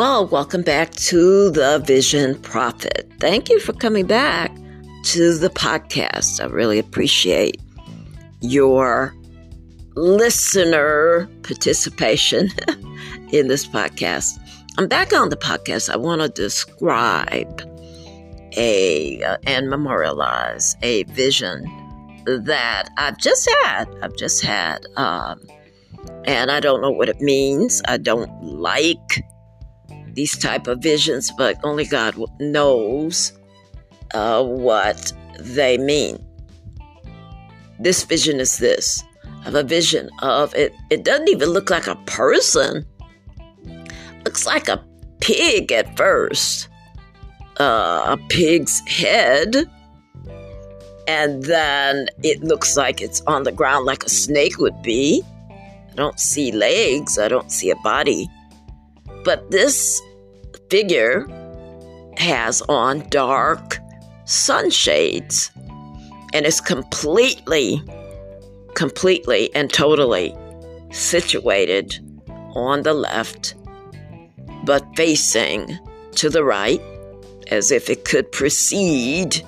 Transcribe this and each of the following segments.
Well, welcome back to the Vision Prophet. Thank you for coming back to the podcast. I really appreciate your listener participation in this podcast. I'm back on the podcast. I want to describe a uh, and memorialize a vision that I've just had. I've just had, um, and I don't know what it means. I don't like these type of visions, but only God knows uh, what they mean. This vision is this. I have a vision of it. It doesn't even look like a person. Looks like a pig at first. Uh, a pig's head. And then it looks like it's on the ground like a snake would be. I don't see legs. I don't see a body. But this figure has on dark sunshades and is completely, completely and totally situated on the left, but facing to the right as if it could proceed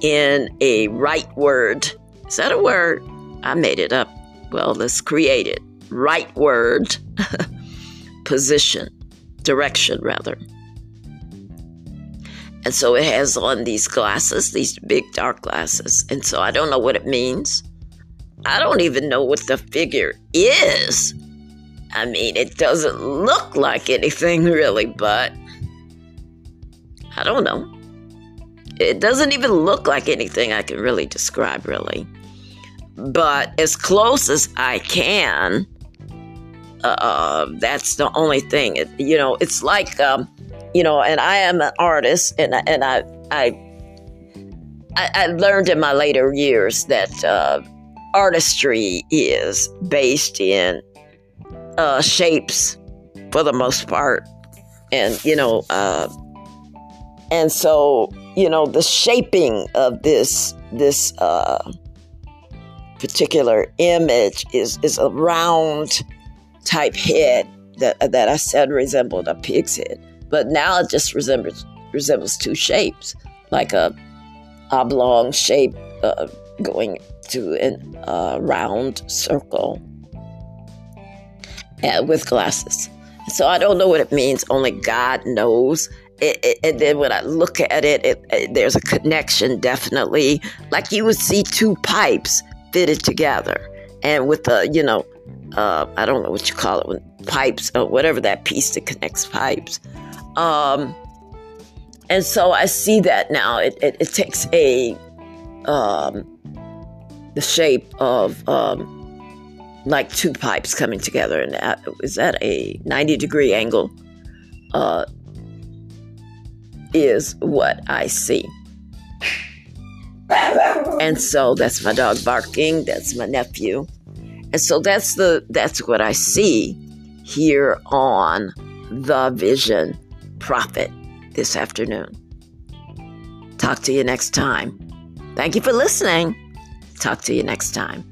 in a right word. Is that a word? I made it up. Well, let's create it. Right word position direction rather. And so it has on these glasses, these big dark glasses. And so I don't know what it means. I don't even know what the figure is. I mean, it doesn't look like anything really, but I don't know. It doesn't even look like anything I can really describe, really. But as close as I can, uh, that's the only thing. It, you know, it's like, um, you know, and I am an artist, and and I I I, learned in my later years that uh, artistry is based in uh, shapes for the most part, and you know, uh, and so you know, the shaping of this this uh, particular image is is around type head that that I said resembled a pig's head, but now it just resembles resembles two shapes, like a oblong shape uh, going to a uh, round circle, and with glasses. So I don't know what it means. Only God knows. It, it, and then when I look at it, it, there's a connection definitely, like you would see two pipes fitted together, and with the you know uh, I don't know what you call it, pipes or whatever that piece that connects pipes. Um, and so I see that now. It, it, it takes a um, the shape of um, like two pipes coming together, and that, is that a ninety degree angle? Uh, is what I see. And so that's my dog barking. That's my nephew. And so that's the that's what I see here on the Vision Prophet this afternoon. Talk to you next time. Thank you for listening. Talk to you next time.